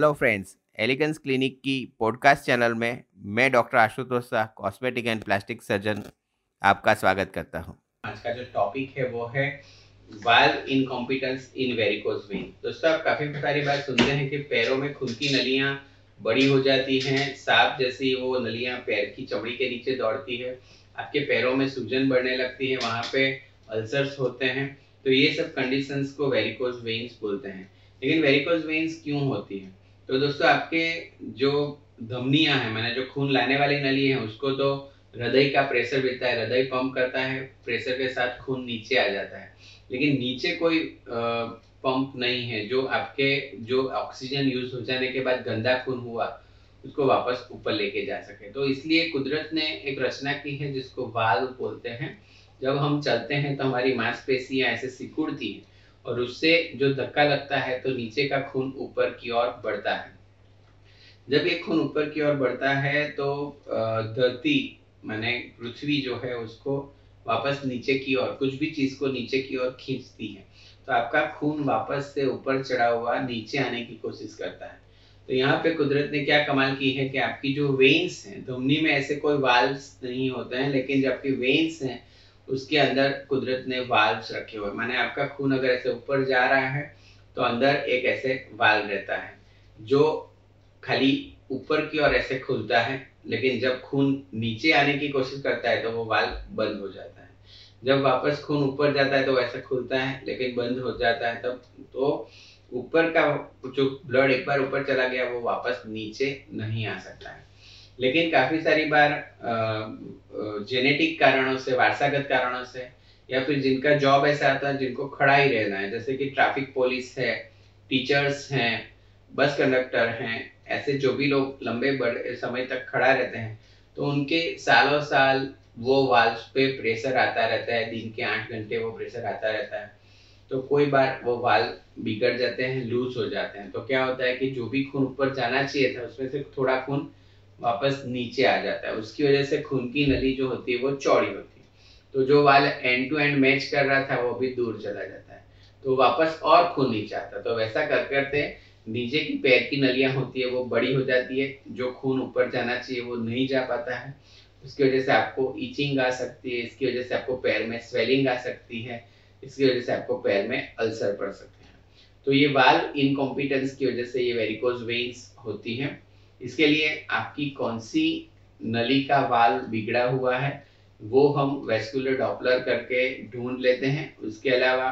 Hello friends Elegance clinic की podcast channel में मैं doctor Ashutosh Shah cosmetic and plastic surgeon आपका स्वागत करता हूँ। आज का जो टॉपिक है वो है valve incompetence in varicose vein दोस्तों आप काफ़ी सारी बात सुनते हैं कि पैरों में खून की नलियाँ बड़ी हो जाती हैं, सांप जैसी वो नलियाँ पैर की चमड़ी के नीचे दौड़ती है, आपके पैरों में सूजन बढ़ने लगती है, वहाँ पे अल्सर्स होते हैं। तो ये सब कंडीशंस को वेरिकोज वेन्स बोलते हैं। लेकिन वेरिकोज वेन्स क्यों होती है? तो दोस्तों, आपके जो धमनियाँ हैं, मैंने जो खून लाने वाली नली है, उसको तो हृदय का प्रेशर मिलता है, हृदय पंप करता है प्रेशर के साथ खून नीचे आ जाता है। लेकिन नीचे कोई पंप नहीं है, जो आपके, जो ऑक्सीजन यूज़ हो जाने के बाद गंदा खून हुआ, उसको वापस ऊपर लेके जा सके। तो इसलिए कुदरत ने एक रचना की है, जिसको वाल बोलते हैं। जब हम चलते हैं तो हमारी मांसपेशियाँ ऐसे सिकुड़ती हैं और उससे जो धक्का लगता है तो नीचे का खून ऊपर की ओर बढ़ता है। जब ये खून ऊपर की ओर बढ़ता है तो धरती माने पृथ्वी जो है उसको वापस नीचे की ओर, कुछ भी चीज़ को नीचे की ओर खींचती है। तो आपका खून वापस से ऊपर चढ़ा हुआ नीचे आने की कोशिश करता है। तो यहाँ पे कुदरत ने क्या कमाल की है कि आपकी जो वेन्स हैं, धमनी में ऐसे कोई वाल्व्स नहीं होते हैं, लेकिन जब आपकी वेन्स हैं उसके अंदर कुदरत ने वाल्व रखे हुए माने आपका खून अगर ऐसे ऊपर जा रहा है तो अंदर एक ऐसे वाल्व रहता है, जो खाली ऊपर की ओर ऐसे खुलता है, लेकिन जब खून नीचे आने की कोशिश करता है तो वो वाल्व बंद हो जाता है। जब वापस खून ऊपर जाता है तो वैसे खुलता है, लेकिन बंद हो जाता है, तब तो ऊपर का जो ब्लड एक बार ऊपर चला गया, वो वापस नीचे नहीं आ सकता है। लेकिन काफ़ी सारी बार जेनेटिक कारणों से, वारसागत कारणों से, या फिर जिनका जॉब ऐसा आता है, जिनको खड़ा ही रहना है, जैसे कि ट्रैफ़िक पुलिस है टीचर्स हैं बस कंडक्टर हैं, ऐसे जो भी लोग लंबे बड़े, समय तक खड़ा रहते हैं तो उनके सालों साल वो वाल्व पे प्रेशर आता रहता है, दिन के आठ घंटे वो प्रेशर आता रहता है तो कोई बार वो वाल बिगड़ जाते हैं लूज हो जाते हैं तो क्या होता है कि जो भी खून ऊपर जाना चाहिए था, उसमें से थोड़ा खून वापस नीचे आ जाता है। उसकी वजह से खून की नली जो होती है, वो चौड़ी होती है। तो जो वाल एंड टू एंड मैच कर रहा था, वो भी दूर चला जाता है। तो वापस और खून नीचे आता तो वैसा कर करते नीचे की पैर की नलियाँ होती है, वो बड़ी हो जाती है। जो खून ऊपर जाना चाहिए, वो नहीं जा पाता है। उसकी वजह से आपको ईचिंग आ सकती है, इसकी वजह से आपको पैर में स्वेलिंग आ सकती है, इसकी वजह से आपको पैर में अल्सर पड़ सकते हैं। तो ये वाल इनकॉम्पिटेंस की वजह से ये वेरिकोज वेन्स होती हैं। इसके लिए आपकी कौन सी नली का वाल बिगड़ा हुआ है, वो हम वेस्कुलर डॉपलर करके ढूंढ लेते हैं। उसके अलावा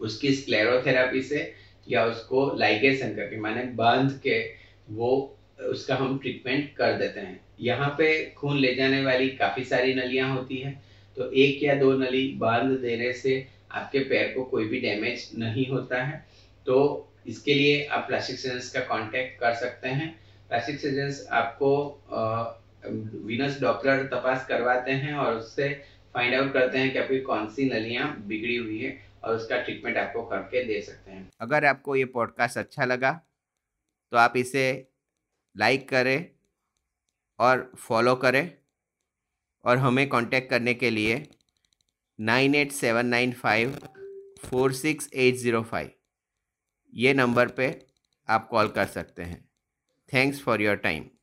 उसकी स्क्लेरोथेरापी से या उसको लाइगेशन करके, माने बाँध के वो उसका हम ट्रीटमेंट कर देते हैं। यहाँ पे खून ले जाने वाली काफ़ी सारी नलियाँ होती हैं तो एक या दो नली बाँध देने से आपके पैर को कोई भी डैमेज नहीं होता है। तो इसके लिए आप प्लास्टिक सर्जन का कांटेक्ट कर सकते हैं। प्लास्टिक सर्जन आपको विनस डॉपलर तपास करवाते हैं और उससे फाइंड आउट करते हैं कि आपकी कौन सी नलियाँ बिगड़ी हुई है और उसका ट्रीटमेंट आपको करके दे सकते हैं। अगर आपको ये पॉडकास्ट अच्छा लगा तो आप इसे लाइक करें और फॉलो करें और हमें कांटेक्ट करने के लिए nine eight seven nine five four six eight zero five ये नंबर पे आप कॉल कर सकते हैं। Thanks for your time.